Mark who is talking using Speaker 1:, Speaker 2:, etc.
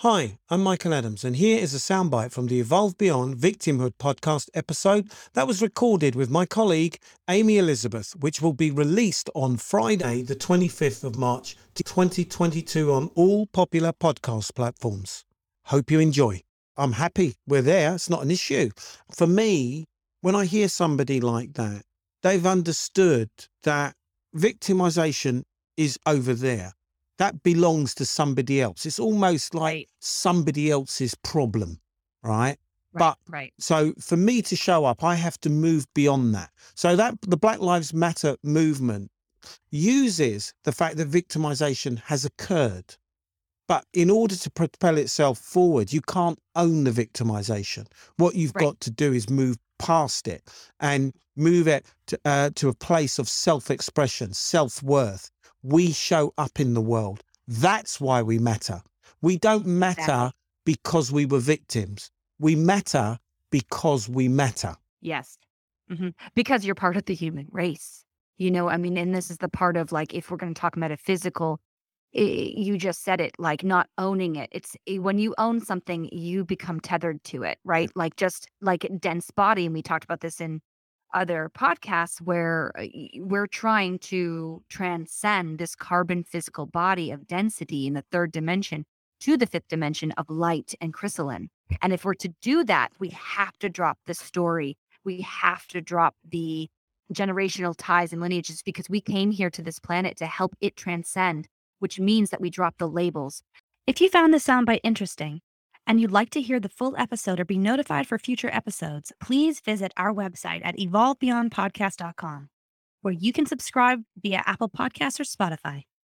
Speaker 1: Hi, I'm Michael Adams, and here is a soundbite from the Evolve Beyond Victimhood podcast episode that was recorded with my colleague Amy Elizabeth, which will be released on Friday, the 25th of March 2022 on all popular podcast platforms. Hope you enjoy. I'm happy we're there, it's not an issue. For me, when I hear somebody like that, they've understood that victimization is over there that belongs to somebody else. It's almost like
Speaker 2: Right.
Speaker 1: somebody else's problem, right?
Speaker 2: Right,
Speaker 1: But
Speaker 2: right.
Speaker 1: so for me to show up, I have to move beyond that. So that the Black Lives Matter movement uses the fact that victimization has occurred. But in order to propel itself forward, you can't own the victimization. What you've
Speaker 2: Right.
Speaker 1: got to do is move past it and move it to, uh, to a place of self expression, self worth. We show up in the world. That's why we matter. We don't matter
Speaker 2: Exactly.
Speaker 1: because we were victims. We matter because we matter.
Speaker 2: Yes. hmm Because you're part of the human race. You know, I mean, and this is the part of like, if we're going to talk metaphysical, i you just said it, like not owning it. It's eh, when you own something, you become tethered to it, right? Like just like dense body. And we talked about this in other podcasts where uh, we're trying to transcend this carbon physical body of density in the third dimension to the fifth dimension of light and crystalline. And if we're to do that, we have to drop the story. We have to drop the generational ties and lineages because we came here to this planet to help it transcend, which means that we drop the labels. If you found this soundbite interesting and you'd like to hear the full episode or be notified for future episodes, please visit our website at evolvebeyondpodcast.com, where you can subscribe via Apple Podcasts or Spotify.